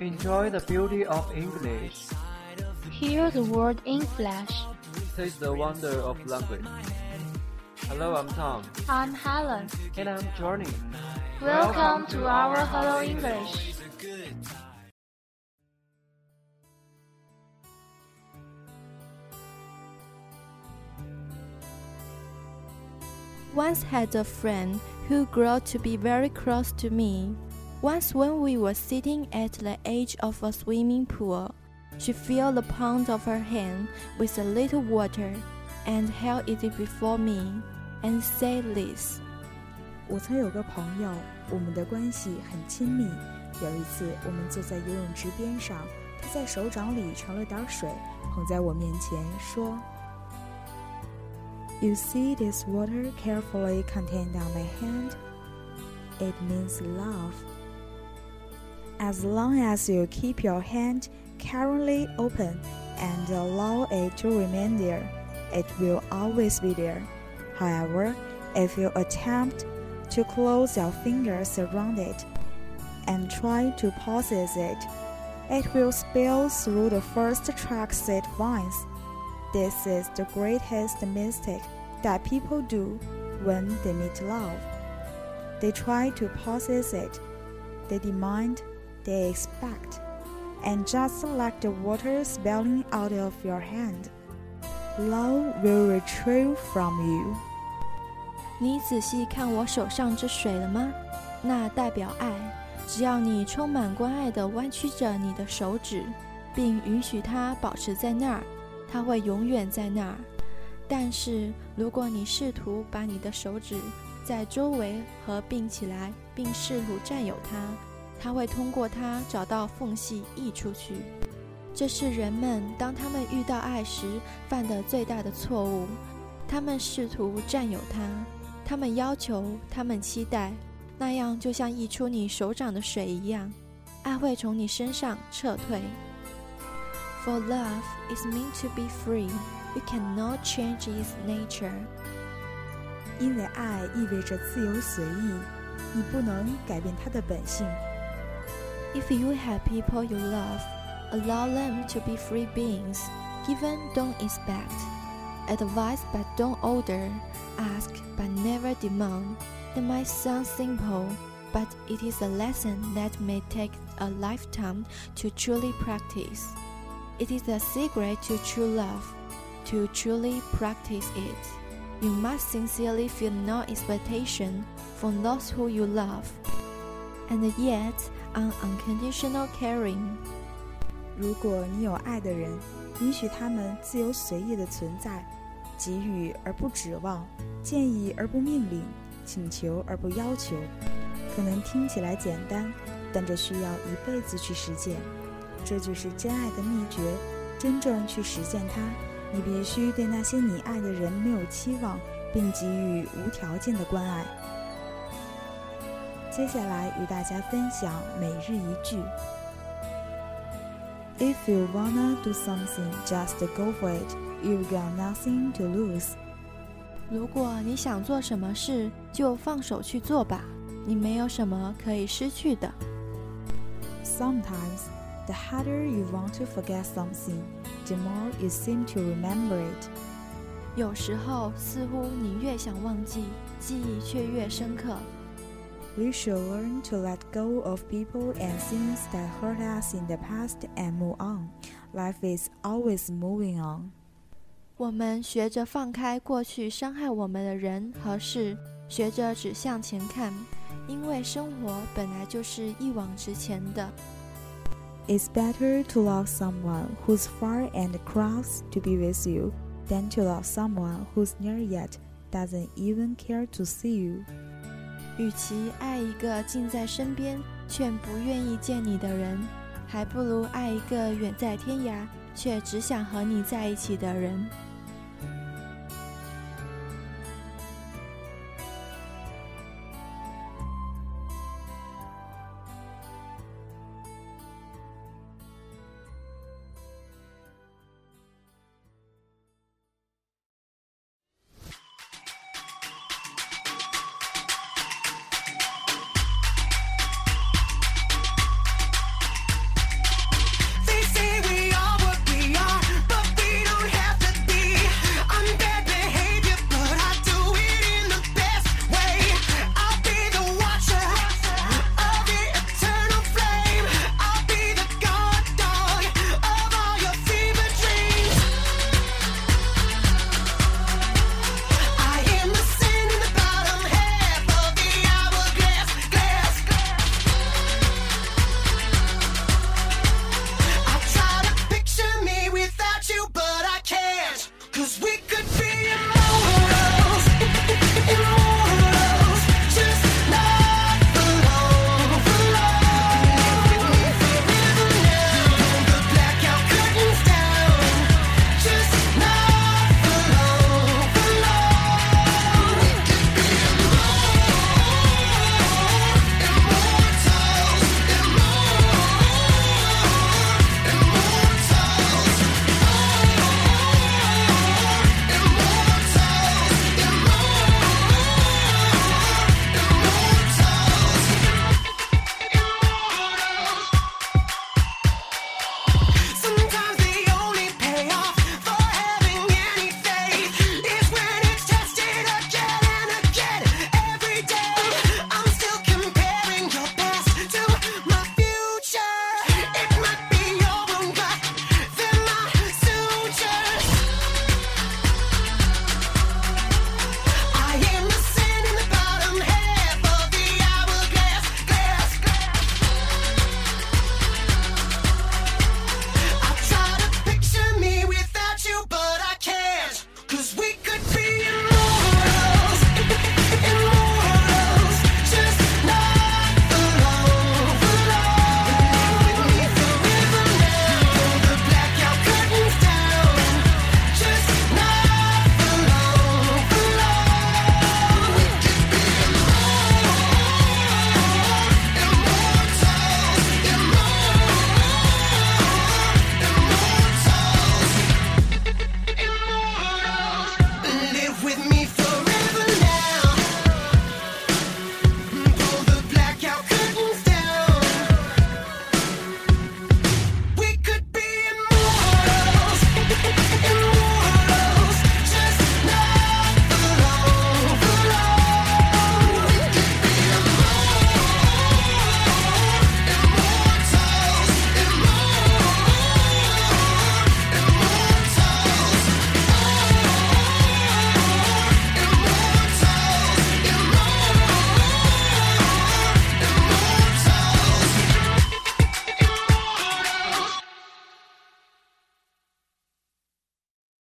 Enjoy the beauty of English. Hear the word in flash. Taste the wonder of language. Hello, I'm Tom. I'm Helen. And I'm Johnny. Welcome to our Hello English. Once had a friend who grew to be very close to me. Once, when we were sitting at the edge of a swimming pool, she filled the palm of her hand with a little water and held it before me and said this. 我曾有个朋友，我们的关系很亲密。有一次，我们坐在游泳池边上，他在手掌里盛了点水，捧在我面前说：“You see this water carefully contained on my hand? It means love. As long as you keep your hand carefully open and allow it to remain there, it will always be there. However, if you attempt to close your fingers around it and try to possess it, it will spill through the first tracks it finds. This is the greatest mistake that people do when they meet love. They try to possess it, they demand, they expect, and just like the water spilling out of your hand, love will retrieve from you. 你仔细看我手上这水了吗？那代表爱。只要你充满关爱地弯曲着你的手指，并允许它保持在那儿，它会永远在那儿。但是，如果你试图把你的手指在周围合并起来，并试图占有它， 他会通过它找到缝隙溢出去。这是人们当他们遇到爱时犯的最大的错误。他们试图占有它，他们要求，他们期待，那样就像溢出你手掌的水一样，爱会从你身上撤退。For love is meant to be free. You cannot change its nature. 因为爱意味着自由随意，你不能改变它的本性。If you have people you love, allow them to be free beings. Given, don't expect. Advise but don't order. Ask but never demand. It might sound simple, but it is a lesson that may take a lifetime to truly practice. It is a secret to true love. To truly practice it, you must sincerely feel no expectation from those who you love, and yet an unconditional caring. 如果你有爱的人，允许他们自由随意的存在，给予而不指望，建议而不命令，请求而不要求，可能听起来简单，但这需要一辈子去实践。这就是真爱的秘诀。真正去实践它，你必须对那些你爱的人没有期望，并给予无条件的关爱。接下来与大家分享每日一句。If you wanna do something, just go for it. You've got nothing to lose. 如果你想做什么事，就放手去做吧，你没有什么可以失去的。 Sometimes, the harder you want to forget something, the more you seem to remember it. 有时候，似乎你越想忘记，记忆却越深刻。 We should learn to let go of people and things that hurt us in the past and move on. Life is always moving on. 我们学着放开过去伤害我们的人和事，学着只向前看，因为生活本来就是一往直前的。 It's better to love someone who's far and close to be with you than to love someone who's near yet doesn't even care to see you. 与其爱一个近在身边却不愿意见你的人，还不如爱一个远在天涯却只想和你在一起的人。